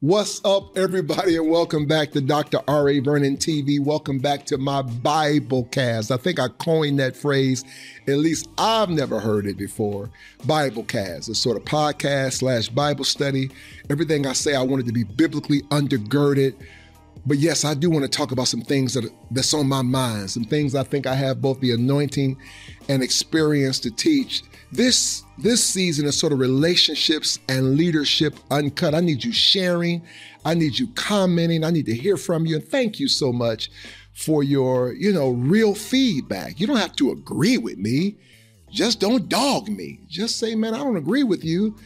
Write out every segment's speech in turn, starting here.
What's up, everybody, and welcome back to Dr. R.A. Vernon TV. Welcome back to my Bible cast. I think I coined that phrase. At least I've never heard it before. Bible cast. It's sort of podcast slash Bible study. Everything I say, I want it to be biblically undergirded. But yes, I do want to talk about some things that that's on my mind, some things I think I have both the anointing and experience to teach this this season is sort of relationships and leadership uncut. I need you sharing. I need you commenting. I need to hear from you. And thank you so much for your, you know, real feedback. You don't have to agree with me. Just don't dog me. Just say, man, I don't agree with you,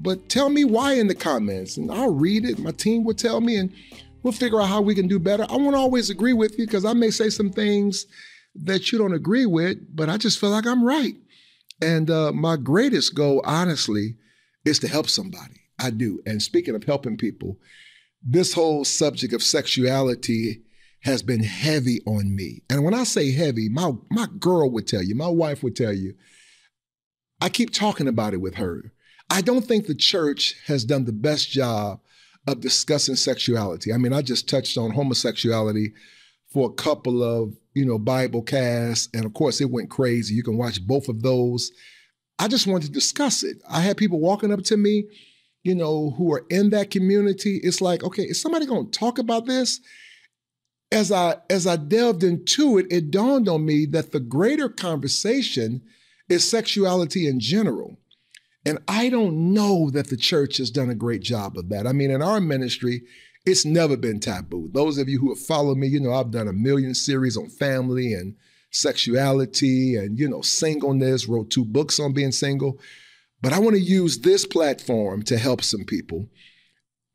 but tell me why in the comments and I'll read it. My team will tell me and we'll figure out how we can do better. I won't always agree with you because I may say some things that you don't agree with, but I just feel like I'm right. And uh, my greatest goal, honestly, is to help somebody. I do. And speaking of helping people, this whole subject of sexuality has been heavy on me. And when I say heavy, my my girl would tell you, my wife would tell you, I keep talking about it with her. I don't think the church has done the best job of discussing sexuality. I mean, I just touched on homosexuality for a couple of you know Bible casts, and of course it went crazy. You can watch both of those. I just wanted to discuss it. I had people walking up to me, you know, who are in that community. It's like, okay, is somebody going to talk about this? As I as I delved into it, it dawned on me that the greater conversation is sexuality in general. And I don't know that the church has done a great job of that. I mean, in our ministry, it's never been taboo. Those of you who have followed me, you know, I've done a million series on family and sexuality and, you know, singleness, wrote two books on being single. But I want to use this platform to help some people.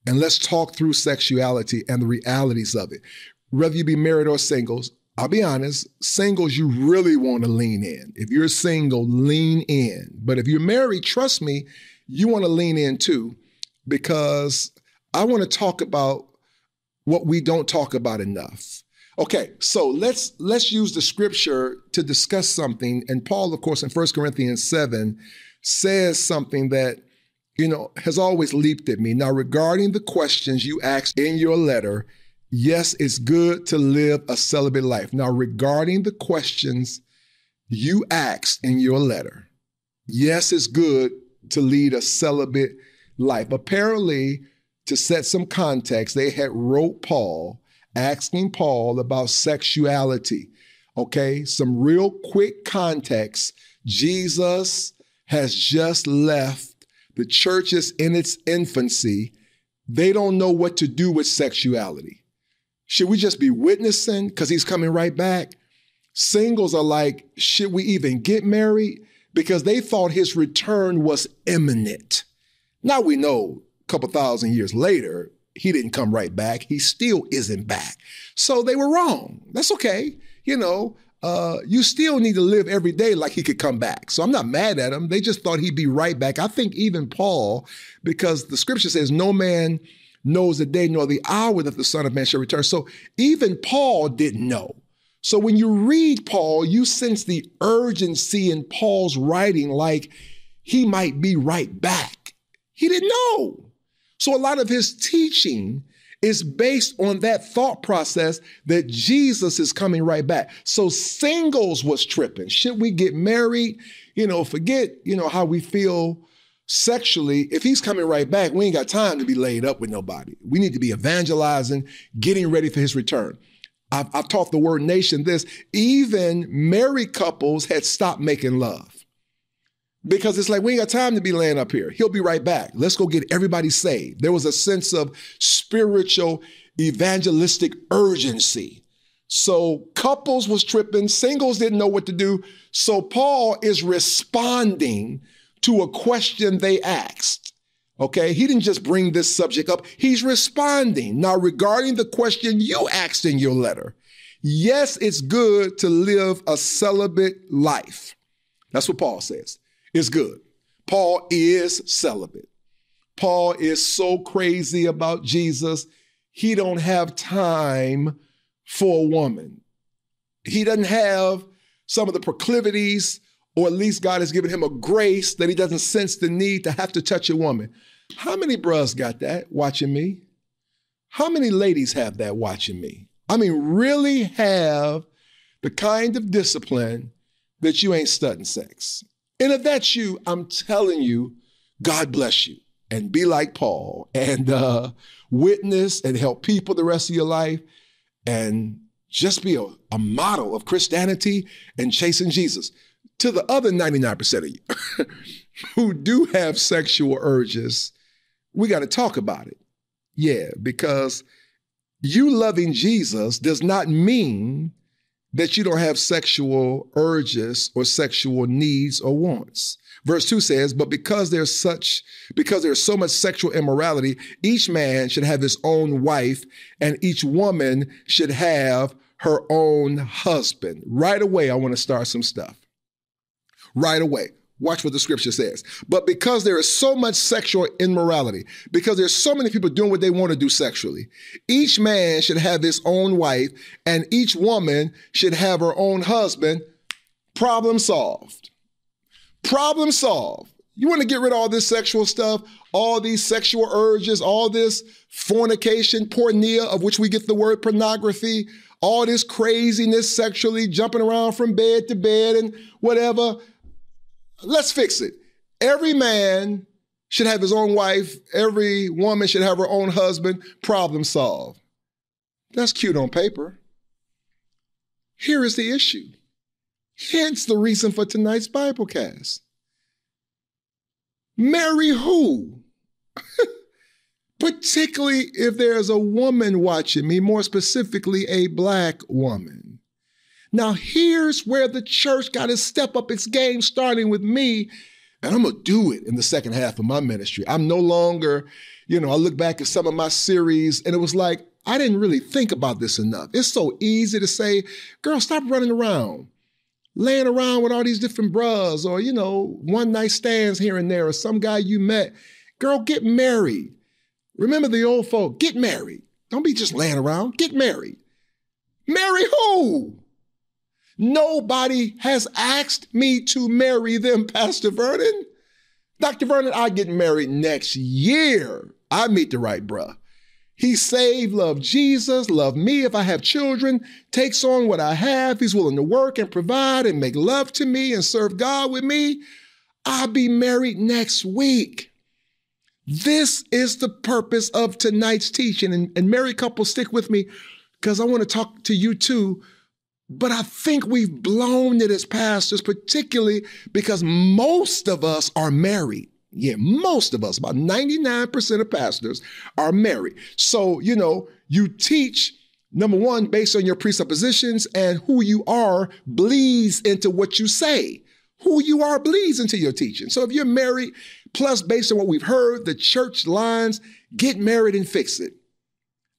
And let's talk through sexuality and the realities of it. Whether you be married or singles, I'll be honest, singles, you really want to lean in. If you're single, lean in. But if you're married, trust me, you want to lean in too, because I want to talk about what we don't talk about enough. Okay, so let's let's use the scripture to discuss something. And Paul, of course, in 1 Corinthians 7 says something that you know has always leaped at me. Now, regarding the questions you asked in your letter, yes, it's good to live a celibate life. Now, regarding the questions you asked in your letter, yes, it's good to lead a celibate life. Apparently, to set some context, they had wrote Paul asking Paul about sexuality. Okay, some real quick context. Jesus has just left. The church is in its infancy. They don't know what to do with sexuality. Should we just be witnessing because he's coming right back? Singles are like, should we even get married? Because they thought his return was imminent. Now we know a couple thousand years later, he didn't come right back. He still isn't back. So they were wrong. That's okay. You know, uh, you still need to live every day like he could come back. So I'm not mad at him. They just thought he'd be right back. I think even Paul, because the scripture says, no man knows the day nor the hour that the Son of Man shall return. So even Paul didn't know. So when you read Paul, you sense the urgency in Paul's writing, like he might be right back. He didn't know. So a lot of his teaching is based on that thought process that Jesus is coming right back. So singles was tripping. Should we get married? You know, forget, you know, how we feel sexually. If he's coming right back, we ain't got time to be laid up with nobody. We need to be evangelizing, getting ready for his return. I've, I've taught the word nation this. Even married couples had stopped making love because it's like we ain't got time to be laying up here. He'll be right back. Let's go get everybody saved. There was a sense of spiritual evangelistic urgency. So couples was tripping, singles didn't know what to do. So Paul is responding to a question they asked. Okay, he didn't just bring this subject up, he's responding. Now, regarding the question you asked in your letter, yes, it's good to live a celibate life. That's what Paul says It's good. Paul is celibate. Paul is so crazy about Jesus, he don't have time for a woman. He doesn't have some of the proclivities, or at least God has given him a grace that he doesn't sense the need to have to touch a woman. How many bros got that watching me? How many ladies have that watching me? I mean, really have the kind of discipline that you ain't studying sex. And if that's you, I'm telling you, God bless you. And be like Paul and uh, witness and help people the rest of your life and just be a, a model of Christianity and chasing Jesus. To the other 99% of you who do have sexual urges, we got to talk about it. Yeah, because you loving Jesus does not mean that you don't have sexual urges or sexual needs or wants. Verse 2 says, But because there's such, because there's so much sexual immorality, each man should have his own wife, and each woman should have her own husband. Right away, I want to start some stuff. Right away. Watch what the scripture says. But because there is so much sexual immorality, because there's so many people doing what they want to do sexually, each man should have his own wife and each woman should have her own husband. Problem solved. Problem solved. You want to get rid of all this sexual stuff, all these sexual urges, all this fornication, porneia, of which we get the word pornography, all this craziness sexually, jumping around from bed to bed and whatever. Let's fix it. Every man should have his own wife. Every woman should have her own husband. Problem solved. That's cute on paper. Here is the issue. Hence the reason for tonight's Bible cast. Marry who? Particularly if there's a woman watching me, more specifically, a black woman. Now, here's where the church got to step up its game, starting with me. And I'm going to do it in the second half of my ministry. I'm no longer, you know, I look back at some of my series and it was like, I didn't really think about this enough. It's so easy to say, girl, stop running around, laying around with all these different bras or, you know, one night stands here and there or some guy you met. Girl, get married. Remember the old folk, get married. Don't be just laying around, get married. Marry who? Nobody has asked me to marry them, Pastor Vernon. Dr. Vernon, I get married next year. I meet the right bruh. He saved, loved Jesus, loved me if I have children, takes on what I have. He's willing to work and provide and make love to me and serve God with me. I'll be married next week. This is the purpose of tonight's teaching. And, and married couples, stick with me because I want to talk to you too but I think we've blown it as pastors, particularly because most of us are married. Yeah, most of us, about 99% of pastors are married. So, you know, you teach, number one, based on your presuppositions, and who you are bleeds into what you say. Who you are bleeds into your teaching. So if you're married, plus based on what we've heard, the church lines, get married and fix it.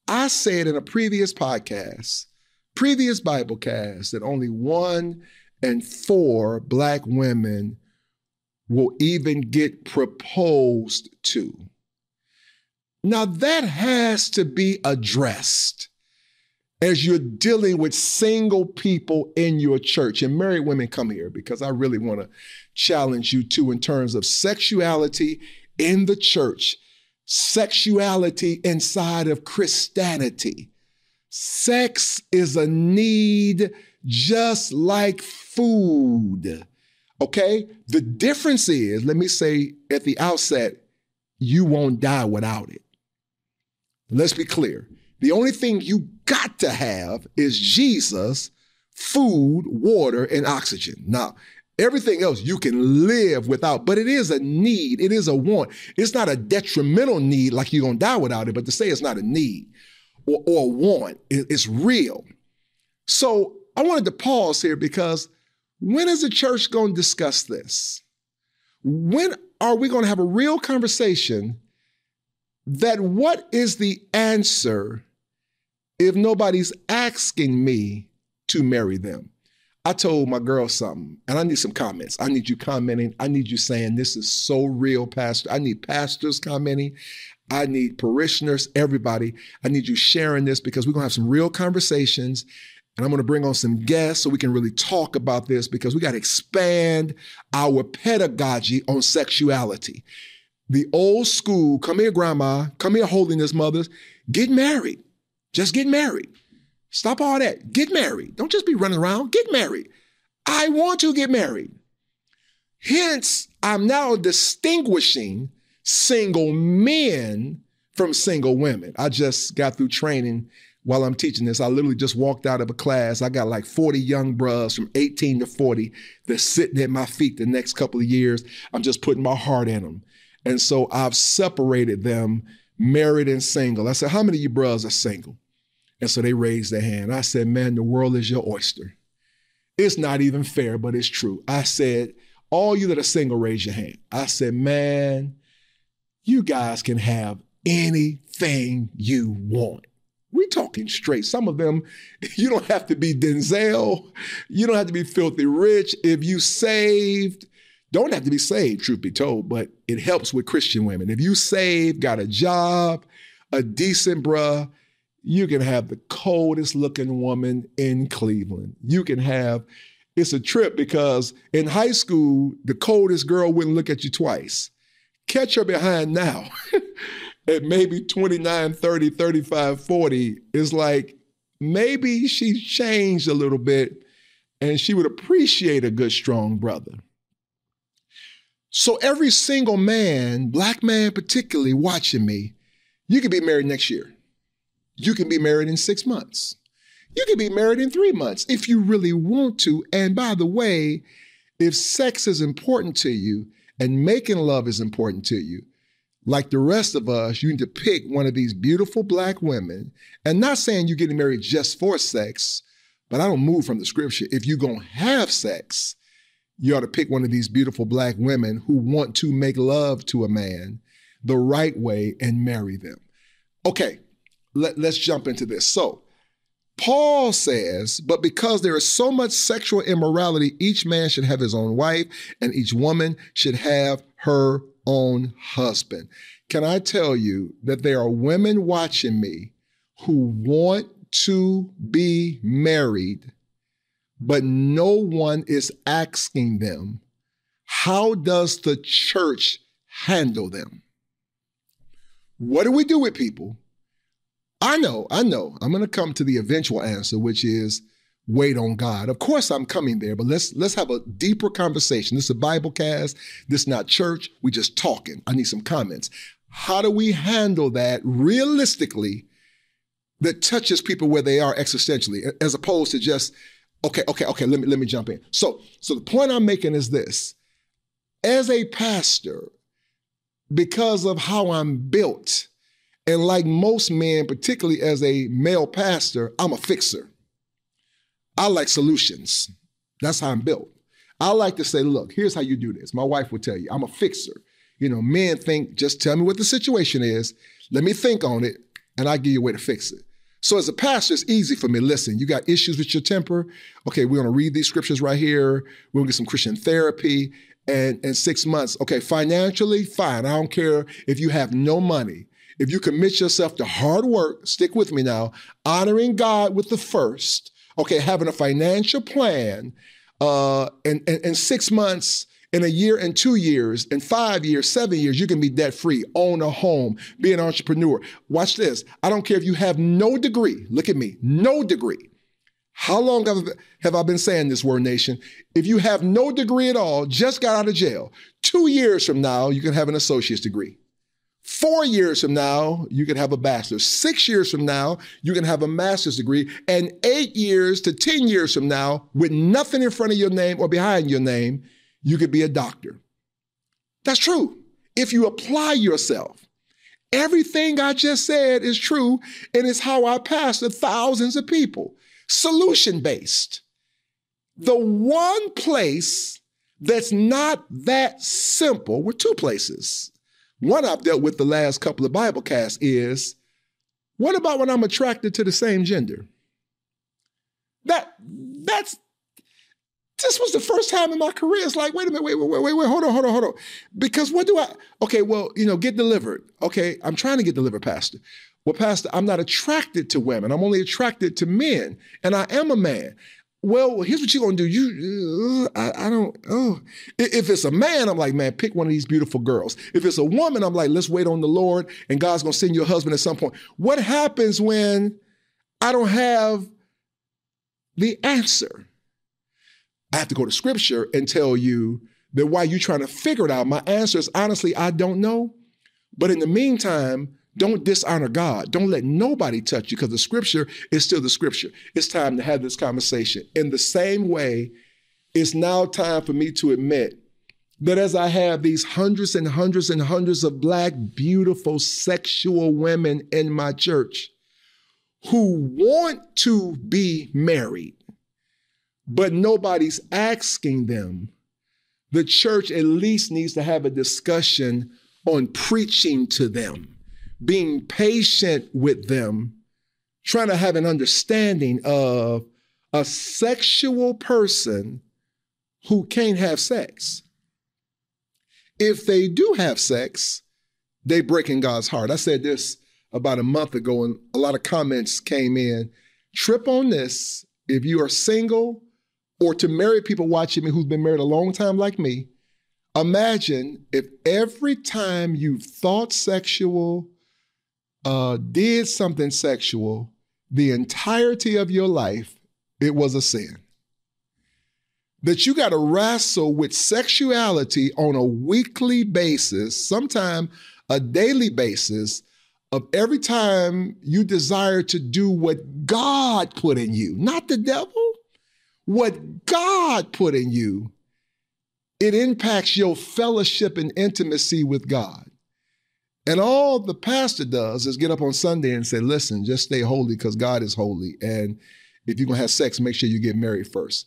I said in a previous podcast previous Bible cast that only one and four black women will even get proposed to. Now, that has to be addressed as you're dealing with single people in your church. And married women, come here because I really want to challenge you too in terms of sexuality in the church, sexuality inside of Christianity. Sex is a need just like food. Okay? The difference is, let me say at the outset, you won't die without it. Let's be clear. The only thing you got to have is Jesus, food, water, and oxygen. Now, everything else you can live without, but it is a need. It is a want. It's not a detrimental need like you're going to die without it, but to say it's not a need or, or want. It's real. So I wanted to pause here because when is the church going to discuss this? When are we going to have a real conversation that what is the answer if nobody's asking me to marry them? I told my girl something, and I need some comments. I need you commenting. I need you saying, This is so real, Pastor. I need pastors commenting. I need parishioners, everybody. I need you sharing this because we're going to have some real conversations. And I'm going to bring on some guests so we can really talk about this because we got to expand our pedagogy on sexuality. the old school, come here, grandma, come here, holiness mothers, get married. Just get married. Stop all that. Get married. Don't just be running around. Get married. I want to get married. Hence, I'm now distinguishing single men from single women. I just got through training while I'm teaching this. I literally just walked out of a class. I got like 40 young bros from 18 to 40 that's sitting at my feet the next couple of years. I'm just putting my heart in them. And so I've separated them, married and single. I said, How many of you bros are single? And so they raised their hand. I said, Man, the world is your oyster. It's not even fair, but it's true. I said, All you that are single, raise your hand. I said, Man, you guys can have anything you want. We talking straight. Some of them, you don't have to be Denzel. You don't have to be filthy rich. If you saved, don't have to be saved, truth be told, but it helps with Christian women. If you saved, got a job, a decent bruh, you can have the coldest looking woman in Cleveland. You can have, it's a trip because in high school, the coldest girl wouldn't look at you twice. Catch her behind now. at maybe 29, 30, 35, 40 is like maybe she's changed a little bit and she would appreciate a good, strong brother. So every single man, black man particularly, watching me, you could be married next year. You can be married in six months. You can be married in three months if you really want to. And by the way, if sex is important to you and making love is important to you, like the rest of us, you need to pick one of these beautiful black women. And not saying you're getting married just for sex, but I don't move from the scripture. If you're going to have sex, you ought to pick one of these beautiful black women who want to make love to a man the right way and marry them. Okay, let, let's jump into this. So, Paul says, but because there is so much sexual immorality, each man should have his own wife, and each woman should have her own husband. Can I tell you that there are women watching me who want to be married, but no one is asking them, how does the church handle them? What do we do with people? I know, I know. I'm going to come to the eventual answer, which is wait on God. Of course I'm coming there, but let's let's have a deeper conversation. This is a Bible cast. This is not church. We just talking. I need some comments. How do we handle that realistically that touches people where they are existentially as opposed to just okay, okay, okay, let me let me jump in. So so the point I'm making is this. As a pastor, because of how I'm built, and like most men, particularly as a male pastor, I'm a fixer. I like solutions. That's how I'm built. I like to say, look, here's how you do this. My wife will tell you, I'm a fixer. You know, men think, just tell me what the situation is, let me think on it, and I'll give you a way to fix it. So as a pastor, it's easy for me. Listen, you got issues with your temper. Okay, we're gonna read these scriptures right here. We're gonna get some Christian therapy. And in six months, okay, financially, fine. I don't care if you have no money. If you commit yourself to hard work, stick with me now, honoring God with the first, okay, having a financial plan, uh, in, in, in six months, in a year and two years, in five years, seven years, you can be debt free, own a home, be an entrepreneur. Watch this. I don't care if you have no degree. Look at me, no degree. How long have I been saying this word nation? If you have no degree at all, just got out of jail, two years from now, you can have an associate's degree. Four years from now, you can have a bachelor's. Six years from now, you can have a master's degree. And eight years to 10 years from now, with nothing in front of your name or behind your name, you could be a doctor. That's true. If you apply yourself, everything I just said is true, and it's how I pastor thousands of people. Solution based. The one place that's not that simple, were two places one I've dealt with the last couple of Bible casts is what about when I'm attracted to the same gender? That that's this was the first time in my career. It's like, wait a minute, wait, wait, wait, wait, hold on, hold on, hold on. Because what do I? Okay, well, you know, get delivered. Okay, I'm trying to get delivered, Pastor. Well, Pastor, I'm not attracted to women. I'm only attracted to men, and I am a man. Well, here's what you're gonna do. You, uh, I, I, don't. Oh, if it's a man, I'm like, man, pick one of these beautiful girls. If it's a woman, I'm like, let's wait on the Lord, and God's gonna send you a husband at some point. What happens when I don't have the answer? I have to go to Scripture and tell you that while you're trying to figure it out, my answer is honestly, I don't know. But in the meantime, don't dishonor God. Don't let nobody touch you because the scripture is still the scripture. It's time to have this conversation. In the same way, it's now time for me to admit that as I have these hundreds and hundreds and hundreds of black, beautiful, sexual women in my church who want to be married, but nobody's asking them, the church at least needs to have a discussion on preaching to them being patient with them, trying to have an understanding of a sexual person who can't have sex. If they do have sex, they breaking God's heart. I said this about a month ago, and a lot of comments came in. Trip on this if you are single or to married people watching me who've been married a long time like me. Imagine if every time you've thought sexual, uh, did something sexual the entirety of your life, it was a sin. That you got to wrestle with sexuality on a weekly basis, sometime a daily basis, of every time you desire to do what God put in you, not the devil, what God put in you, it impacts your fellowship and intimacy with God. And all the pastor does is get up on Sunday and say, listen, just stay holy because God is holy. And if you're going to have sex, make sure you get married first.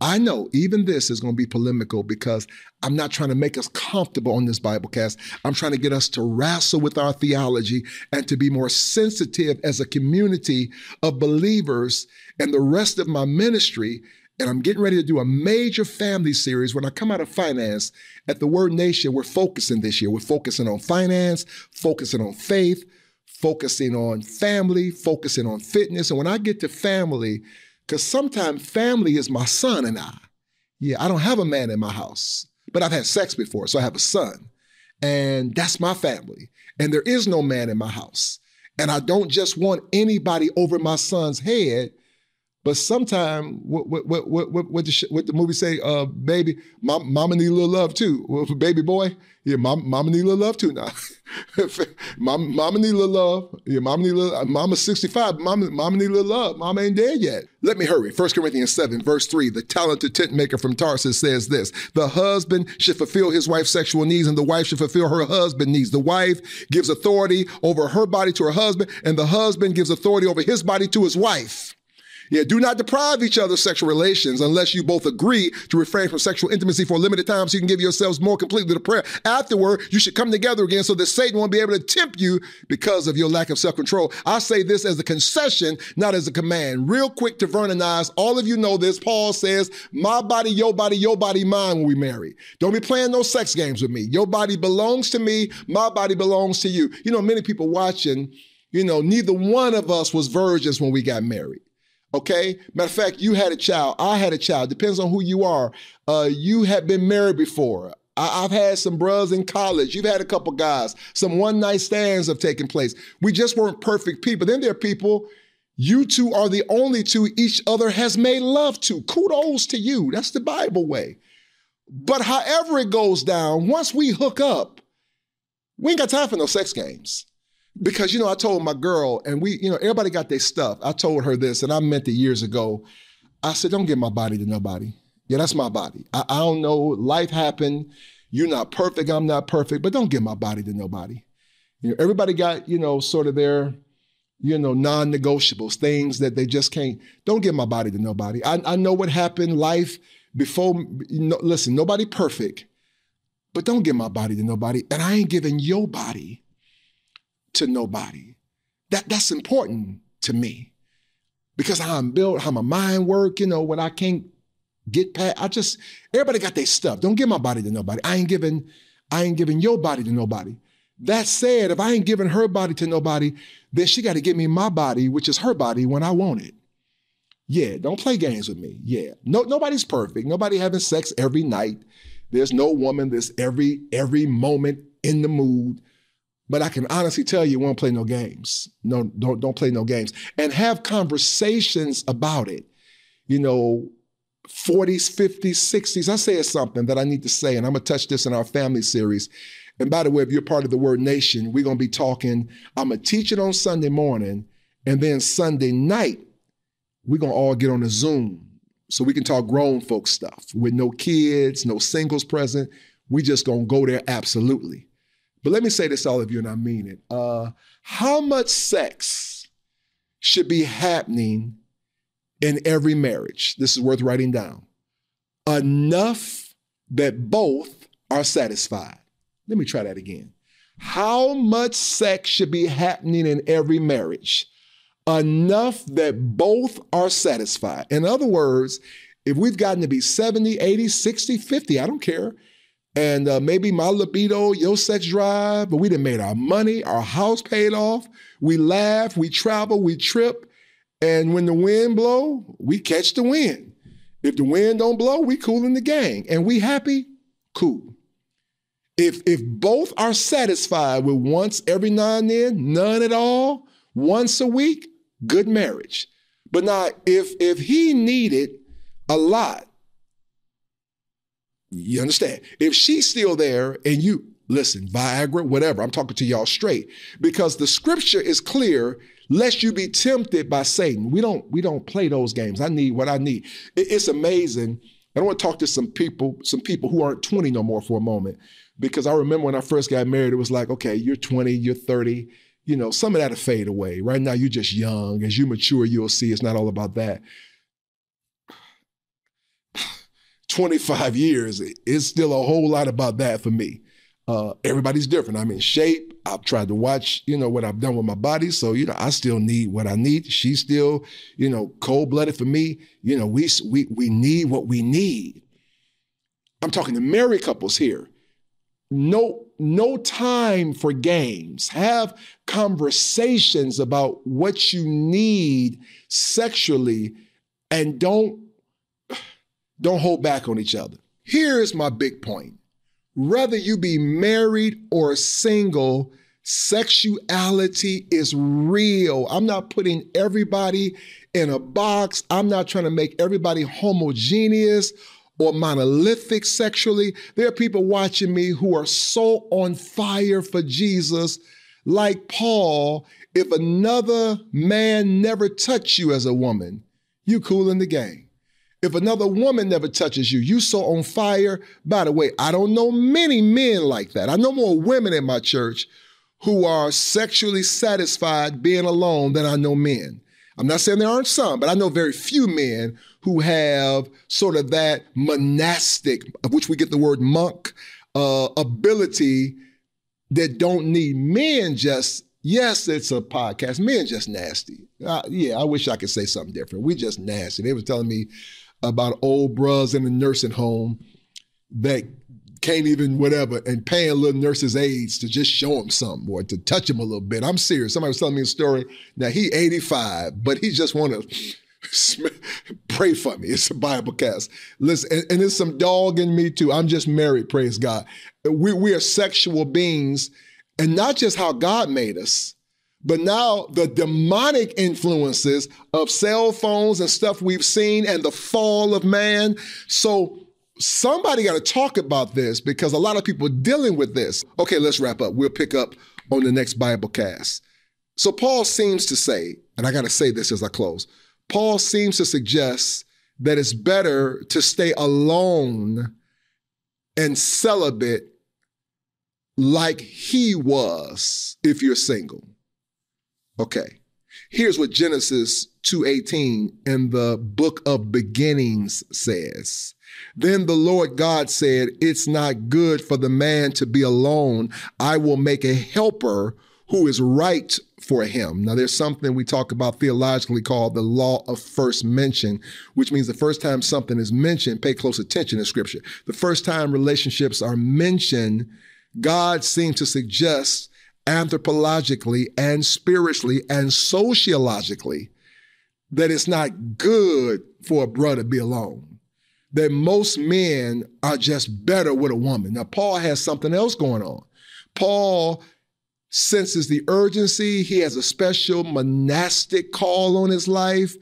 I know even this is going to be polemical because I'm not trying to make us comfortable on this Bible cast. I'm trying to get us to wrestle with our theology and to be more sensitive as a community of believers and the rest of my ministry and I'm getting ready to do a major family series. When I come out of finance at the Word Nation, we're focusing this year. We're focusing on finance, focusing on faith, focusing on family, focusing on fitness. And when I get to family, because sometimes family is my son and I. Yeah, I don't have a man in my house, but I've had sex before, so I have a son. And that's my family. And there is no man in my house. And I don't just want anybody over my son's head but sometimes, what what what what what the, what the movie say? Uh, baby, mom, mama need a little love too. Well, baby boy, yeah, mom, mama need a little love too now. mama, mama need a little love. Yeah, mama need a little. Mama's sixty five. Mama, mama need a little love. Mama ain't dead yet. Let me hurry. 1 Corinthians seven, verse three. The talented tent maker from Tarsus says this: The husband should fulfill his wife's sexual needs, and the wife should fulfill her husband's needs. The wife gives authority over her body to her husband, and the husband gives authority over his body to his wife. Yeah, do not deprive each other of sexual relations unless you both agree to refrain from sexual intimacy for a limited time so you can give yourselves more completely to prayer. Afterward, you should come together again so that Satan won't be able to tempt you because of your lack of self-control. I say this as a concession, not as a command. Real quick to Vernonize, all of you know this. Paul says, my body, your body, your body, mine when we marry. Don't be playing no sex games with me. Your body belongs to me. My body belongs to you. You know, many people watching, you know, neither one of us was virgins when we got married. Okay. Matter of fact, you had a child. I had a child. Depends on who you are. Uh, you have been married before. I- have had some bros in college. You've had a couple guys. Some one night stands have taken place. We just weren't perfect people. Then there are people. You two are the only two each other has made love to. Kudos to you. That's the Bible way. But however it goes down, once we hook up, we ain't got time for no sex games because you know I told my girl and we you know everybody got their stuff. I told her this and I meant it years ago. I said don't give my body to nobody. Yeah, that's my body. I, I don't know. Life happened. You're not perfect. I'm not perfect. But don't give my body to nobody. You know, everybody got you know sort of their you know non-negotiables, things that they just can't. Don't give my body to nobody. I, I know what happened. Life before. You know, listen, nobody perfect. But don't give my body to nobody. And I ain't giving your body to nobody. That, that's important to me because how I'm built, how my mind work, you know, when I can't get past, I just, everybody got their stuff. Don't give my body to nobody. I ain't giving, I ain't giving your body to nobody. That said, if I ain't giving her body to nobody, then she got to give me my body, which is her body, when I want it. Yeah, don't play games with me. Yeah. No, nobody's perfect. Nobody having sex every night. There's no woman that's every every moment in the mood. But I can honestly tell you, won't play no games. No, don't don't play no games. And have conversations about it. You know, 40s, 50s, 60s. I say it's something that I need to say, and I'm gonna touch this in our family series. And by the way, if you're part of the Word Nation, we're gonna be talking. I'm gonna teach it on Sunday morning, and then Sunday night, we're gonna all get on a Zoom so we can talk grown folks stuff with no kids, no singles present. We just gonna go there absolutely. But let me say this, all of you, and I mean it. Uh, how much sex should be happening in every marriage? This is worth writing down. Enough that both are satisfied. Let me try that again. How much sex should be happening in every marriage? Enough that both are satisfied. In other words, if we've gotten to be 70, 80, 60, 50, I don't care. And uh, maybe my libido, your sex drive, but we done made our money, our house paid off. We laugh, we travel, we trip. And when the wind blow, we catch the wind. If the wind don't blow, we cool in the gang. And we happy? Cool. If if both are satisfied with once every now and then, none at all, once a week, good marriage. But now if if he needed a lot, you understand? If she's still there and you listen, Viagra, whatever, I'm talking to y'all straight because the scripture is clear lest you be tempted by Satan. We don't we don't play those games. I need what I need. It's amazing. I want to talk to some people, some people who aren't 20 no more for a moment, because I remember when I first got married, it was like, okay, you're 20, you're 30, you know, some of that'll fade away. Right now, you're just young. As you mature, you'll see it's not all about that. 25 years, it's still a whole lot about that for me. Uh, everybody's different. I'm in shape. I've tried to watch, you know, what I've done with my body. So, you know, I still need what I need. She's still, you know, cold blooded for me. You know, we, we, we need what we need. I'm talking to married couples here. No, no time for games. Have conversations about what you need sexually and don't don't hold back on each other. Here's my big point. Whether you be married or single, sexuality is real. I'm not putting everybody in a box. I'm not trying to make everybody homogeneous or monolithic sexually. There are people watching me who are so on fire for Jesus, like Paul. If another man never touched you as a woman, you cool in the game. If another woman never touches you, you so on fire. By the way, I don't know many men like that. I know more women in my church who are sexually satisfied being alone than I know men. I'm not saying there aren't some, but I know very few men who have sort of that monastic, of which we get the word monk, uh, ability that don't need men just Yes, it's a podcast. Men just nasty. Uh, yeah, I wish I could say something different. We just nasty. They were telling me about old bros in a nursing home that can't even whatever and paying little nurses aides to just show him something or to touch him a little bit. I'm serious. Somebody was telling me a story. Now he 85, but he just want to pray for me. It's a Bible cast. Listen, and, and there's some dog in me too. I'm just married, praise God. We, we are sexual beings, and not just how God made us, but now the demonic influences of cell phones and stuff we've seen and the fall of man. So somebody got to talk about this because a lot of people are dealing with this. Okay, let's wrap up. We'll pick up on the next Bible cast. So Paul seems to say, and I got to say this as I close. Paul seems to suggest that it's better to stay alone and celibate like he was if you're single. Okay. Here's what Genesis 2:18 in the book of beginnings says. Then the Lord God said, "It's not good for the man to be alone. I will make a helper who is right for him." Now there's something we talk about theologically called the law of first mention, which means the first time something is mentioned, pay close attention in scripture. The first time relationships are mentioned, God seems to suggest anthropologically and spiritually and sociologically that it's not good for a brother to be alone. That most men are just better with a woman. Now, Paul has something else going on. Paul senses the urgency. He has a special monastic call on his life.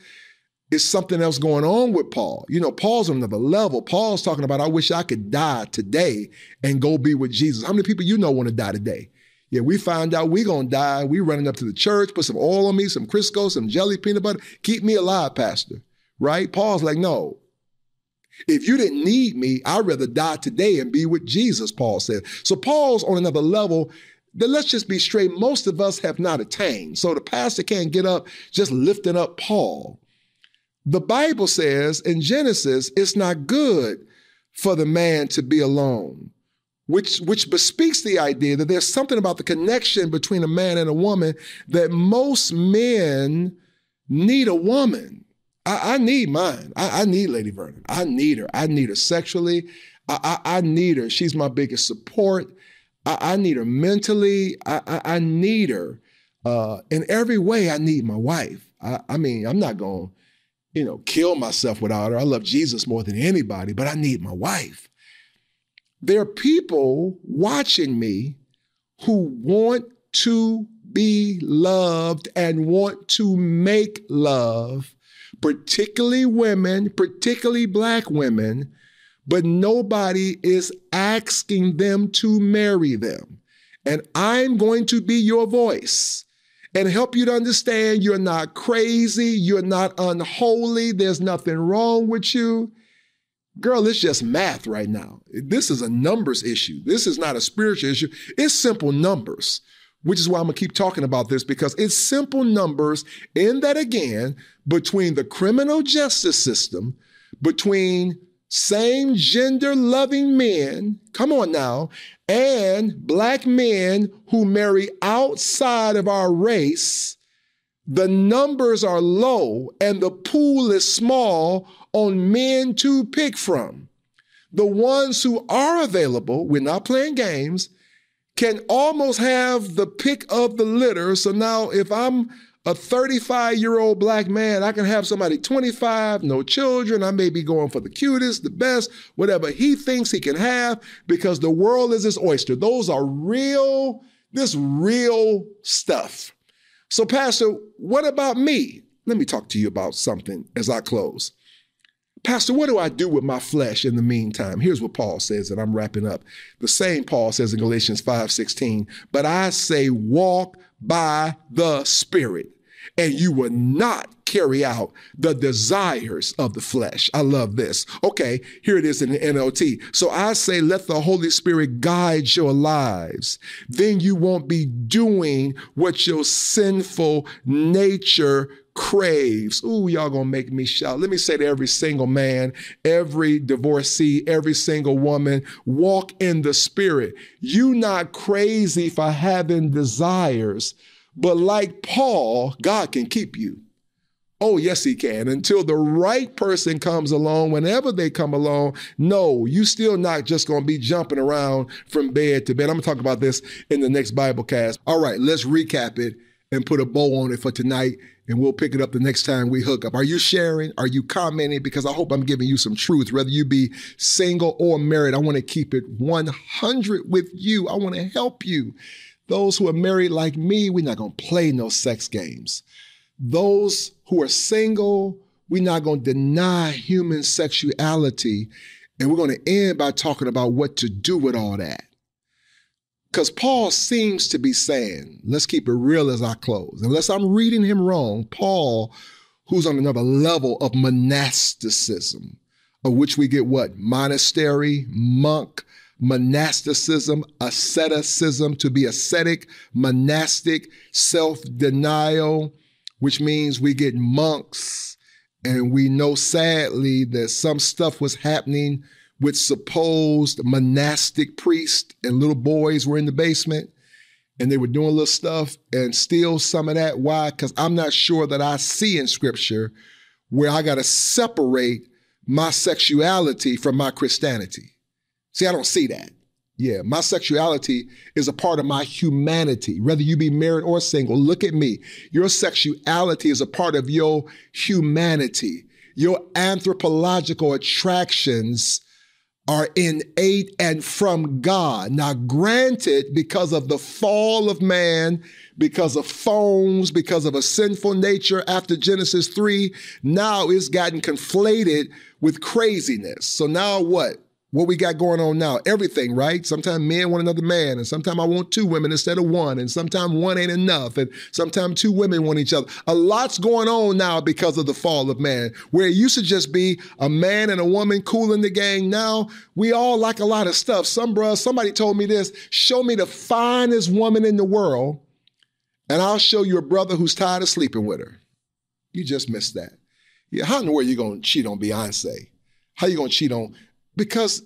It's something else going on with Paul. You know, Paul's on another level. Paul's talking about, I wish I could die today and go be with Jesus. How many people you know want to die today? Yeah, we find out we gonna die. We running up to the church, put some oil on me, some Crisco, some jelly peanut butter. Keep me alive, Pastor. Right? Paul's like, no. If you didn't need me, I'd rather die today and be with Jesus, Paul said. So Paul's on another level that let's just be straight, most of us have not attained. So the pastor can't get up just lifting up Paul. The Bible says in Genesis, it's not good for the man to be alone, which, which bespeaks the idea that there's something about the connection between a man and a woman that most men need a woman. I, I need mine. I, I, need Lady Vernon. I need her. I need her sexually. I, I need her. She's my biggest support. I, need her mentally. I, need her uh, in every way. I need my wife. I mean, I'm not going to you know, kill myself without her. I love Jesus more than anybody, but I need my wife. There are people watching me who want to be loved and want to make love, particularly women, particularly black women, but nobody is asking them to marry them. And I'm going to be your voice and help you to understand you're not crazy, you're not unholy, there's nothing wrong with you. Girl, it's just math right now. This is a numbers issue. This is not a spiritual issue. It's simple numbers, which is why I'm gonna keep talking about this because it's simple numbers in that, again, between the criminal justice system, between same gender loving men, come on now, and black men who marry outside of our race, the numbers are low and the pool is small on men to pick from. The ones who are available, we're not playing games, can almost have the pick of the litter. So now if I'm a 35 year old black man, I can have somebody 25, no children. I may be going for the cutest, the best, whatever he thinks he can have because the world is his oyster. Those are real, this real stuff. So, Pastor, what about me? Let me talk to you about something as I close. Pastor, what do I do with my flesh in the meantime? Here's what Paul says, and I'm wrapping up. The same Paul says in Galatians 5 16, but I say, walk by the Spirit and you will not carry out the desires of the flesh. I love this. Okay, here it is in the NLT. So I say, let the Holy Spirit guide your lives. Then you won't be doing what your sinful nature craves. Ooh, y'all gonna make me shout. Let me say to every single man, every divorcee, every single woman, walk in the spirit. You not crazy for having desires but like Paul, God can keep you. Oh, yes, he can. Until the right person comes along, whenever they come along, no, you still not just going to be jumping around from bed to bed. I'm going to talk about this in the next Bible cast. All right, let's recap it and put a bow on it for tonight, and we'll pick it up the next time we hook up. Are you sharing? Are you commenting? Because I hope I'm giving you some truth, whether you be single or married. I want to keep it 100 with you. I want to help you. Those who are married like me, we're not going to play no sex games. Those who are single, we're not going to deny human sexuality. And we're going to end by talking about what to do with all that. Because Paul seems to be saying, let's keep it real as I close. Unless I'm reading him wrong, Paul, who's on another level of monasticism, of which we get what? Monastery, monk, monasticism, asceticism, to be ascetic, monastic, self denial, which means we get monks. And we know sadly that some stuff was happening with supposed monastic priests, and little boys were in the basement and they were doing little stuff and steal some of that. Why? Because I'm not sure that I see in scripture where I got to separate my sexuality from my Christianity. See, I don't see that. Yeah, my sexuality is a part of my humanity. Whether you be married or single, look at me. Your sexuality is a part of your humanity. Your anthropological attractions are innate and from God. Now, granted, because of the fall of man, because of phones, because of a sinful nature after Genesis 3, now it's gotten conflated with craziness. So now what? What we got going on now. Everything, right? Sometimes men want another man, and sometimes I want two women instead of one, and sometimes one ain't enough, and sometimes two women want each other. A lot's going on now because of the fall of man. Where it used to just be a man and a woman cool in the gang, now we all like a lot of stuff. Some bruh, somebody told me this: show me the finest woman in the world, and I'll show you a brother who's tired of sleeping with her. You just missed that. Yeah, how in the world you gonna cheat on Beyonce? How you gonna cheat on because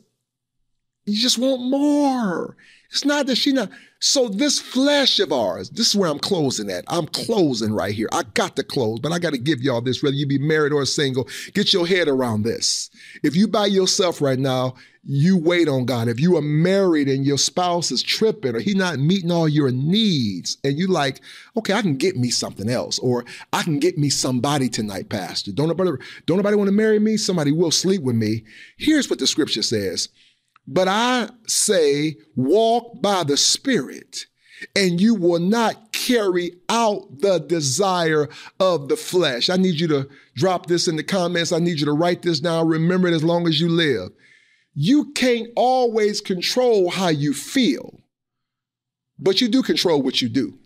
you just want more. It's not that she not. So this flesh of ours, this is where I'm closing at. I'm closing right here. I got to close, but I got to give y'all this, whether you be married or single. Get your head around this. If you by yourself right now, you wait on God. If you are married and your spouse is tripping or he not meeting all your needs, and you like, okay, I can get me something else, or I can get me somebody tonight, Pastor. Don't nobody, don't nobody want to marry me? Somebody will sleep with me. Here's what the scripture says. But I say, walk by the Spirit, and you will not carry out the desire of the flesh. I need you to drop this in the comments. I need you to write this down. Remember it as long as you live. You can't always control how you feel, but you do control what you do.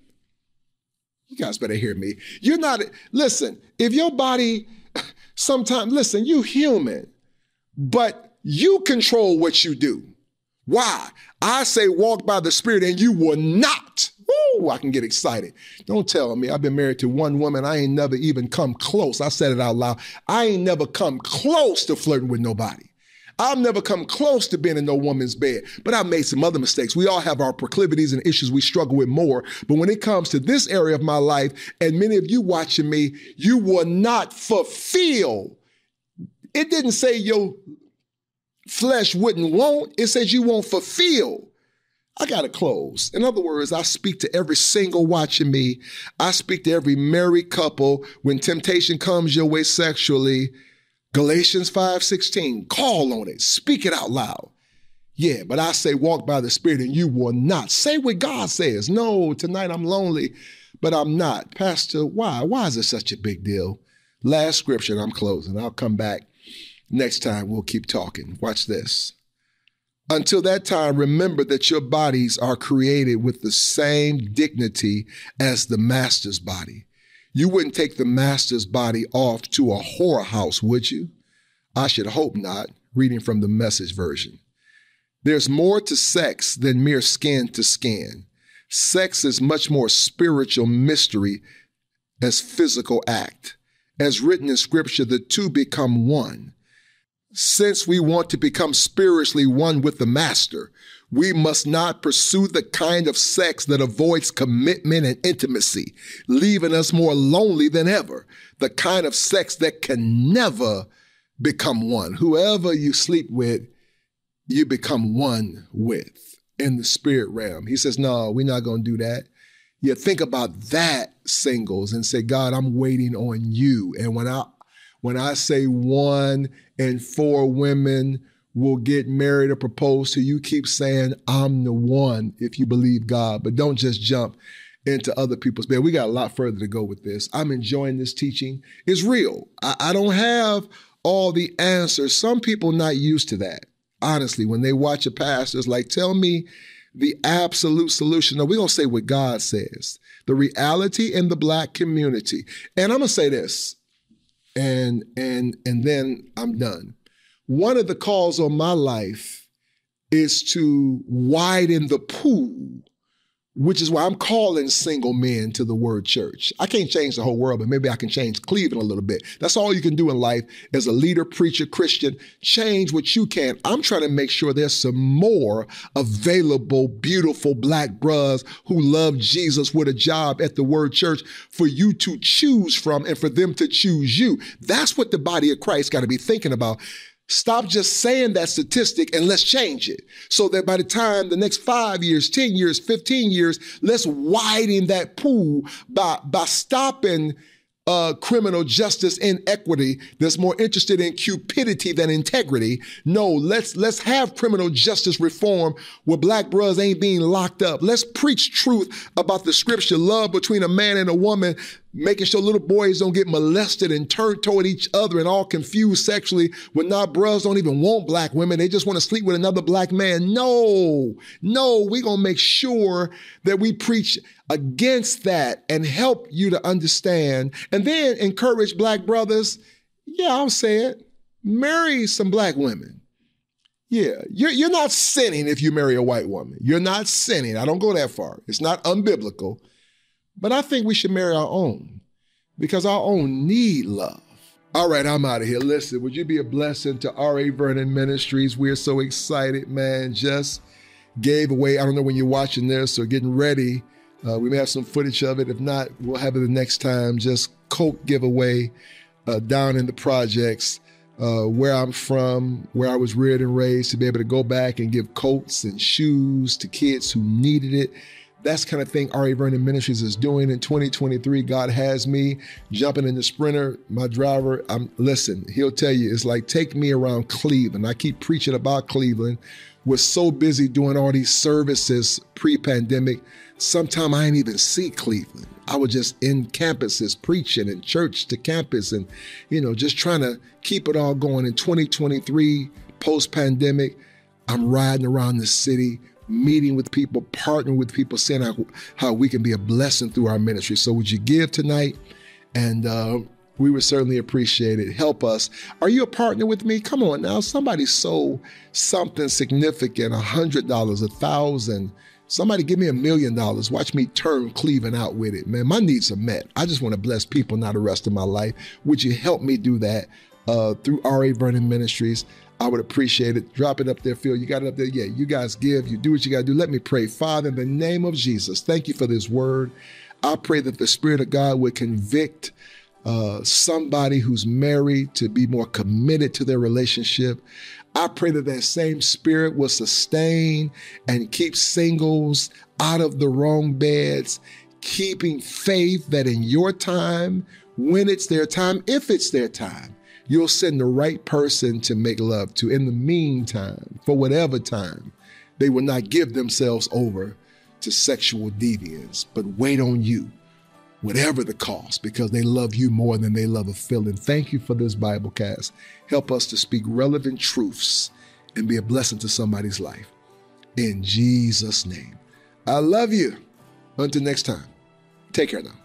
You guys better hear me. You're not, listen, if your body, sometimes, listen, you human, but you control what you do. Why? I say walk by the Spirit and you will not. Woo, I can get excited. Don't tell me I've been married to one woman. I ain't never even come close. I said it out loud. I ain't never come close to flirting with nobody. I've never come close to being in no woman's bed, but I've made some other mistakes. We all have our proclivities and issues we struggle with more. But when it comes to this area of my life, and many of you watching me, you will not fulfill. It didn't say your flesh wouldn't want, it says you won't fulfill. I got to close. In other words, I speak to every single watching me. I speak to every married couple when temptation comes your way sexually. Galatians 5:16, call on it. Speak it out loud. Yeah, but I say walk by the Spirit and you will not. Say what God says. No, tonight I'm lonely, but I'm not. Pastor, why? Why is it such a big deal? Last scripture, I'm closing. I'll come back Next time, we'll keep talking. Watch this. Until that time, remember that your bodies are created with the same dignity as the master's body. You wouldn't take the master's body off to a whorehouse, would you? I should hope not, reading from the message version. There's more to sex than mere skin to skin. Sex is much more spiritual mystery as physical act. As written in scripture, the two become one. Since we want to become spiritually one with the Master, we must not pursue the kind of sex that avoids commitment and intimacy, leaving us more lonely than ever. The kind of sex that can never become one. Whoever you sleep with, you become one with in the spirit realm. He says, No, we're not going to do that. You think about that, singles, and say, God, I'm waiting on you. And when I when I say one in four women will get married or propose to, you keep saying, I'm the one if you believe God, but don't just jump into other people's bed. We got a lot further to go with this. I'm enjoying this teaching. It's real. I, I don't have all the answers. Some people not used to that. Honestly, when they watch a pastor, it's like, tell me the absolute solution. No, we're to say what God says. The reality in the black community. And I'm to say this and and and then I'm done. One of the calls on my life is to widen the pool which is why I'm calling single men to the word church. I can't change the whole world, but maybe I can change Cleveland a little bit. That's all you can do in life as a leader, preacher, Christian. Change what you can. I'm trying to make sure there's some more available, beautiful black bros who love Jesus with a job at the word church for you to choose from and for them to choose you. That's what the body of Christ got to be thinking about. Stop just saying that statistic and let's change it so that by the time the next five years, 10 years, 15 years, let's widen that pool by, by stopping uh, criminal justice inequity that's more interested in cupidity than integrity. No, let's let's have criminal justice reform where black brothers ain't being locked up. Let's preach truth about the scripture, love between a man and a woman making sure little boys don't get molested and turn toward each other and all confused sexually when our brothers don't even want black women. They just want to sleep with another black man. No, no, we're going to make sure that we preach against that and help you to understand and then encourage black brothers. Yeah, I'll say it. Marry some black women. Yeah, you're, you're not sinning if you marry a white woman. You're not sinning. I don't go that far. It's not unbiblical. But I think we should marry our own because our own need love. All right, I'm out of here. Listen, would you be a blessing to R.A. Vernon Ministries? We're so excited, man. Just gave away, I don't know when you're watching this or getting ready. Uh, we may have some footage of it. If not, we'll have it the next time. Just coat giveaway uh, down in the projects. Uh, where I'm from, where I was reared and raised, to be able to go back and give coats and shoes to kids who needed it that's kind of thing R.A. Vernon Ministries is doing in 2023. God has me jumping in the sprinter. My driver, I'm listen, he'll tell you, it's like take me around Cleveland. I keep preaching about Cleveland. We're so busy doing all these services pre-pandemic. Sometime I didn't even see Cleveland. I was just in campuses preaching and church to campus and, you know, just trying to keep it all going. In 2023, post-pandemic, I'm riding around the city meeting with people, partnering with people, saying how, how we can be a blessing through our ministry. So, would you give tonight? And uh, we would certainly appreciate it. Help us. Are you a partner with me? Come on now. Somebody sold something significant, a hundred dollars, a thousand. Somebody give me a million dollars. Watch me turn Cleveland out with it. Man, my needs are met. I just want to bless people, not the rest of my life. Would you help me do that uh, through R.A. Vernon Ministries? I would appreciate it. Drop it up there, Phil. You got it up there. Yeah, you guys give. You do what you got to do. Let me pray. Father, in the name of Jesus, thank you for this word. I pray that the Spirit of God would convict uh, somebody who's married to be more committed to their relationship. I pray that that same spirit will sustain and keep singles out of the wrong beds, keeping faith that in your time, when it's their time, if it's their time, you'll send the right person to make love to. In the meantime, for whatever time, they will not give themselves over to sexual deviance, but wait on you, whatever the cost, because they love you more than they love a feeling. Thank you for this Bible cast. Help us to speak relevant truths and be a blessing to somebody's life. In Jesus' name. I love you. Until next time, take care now.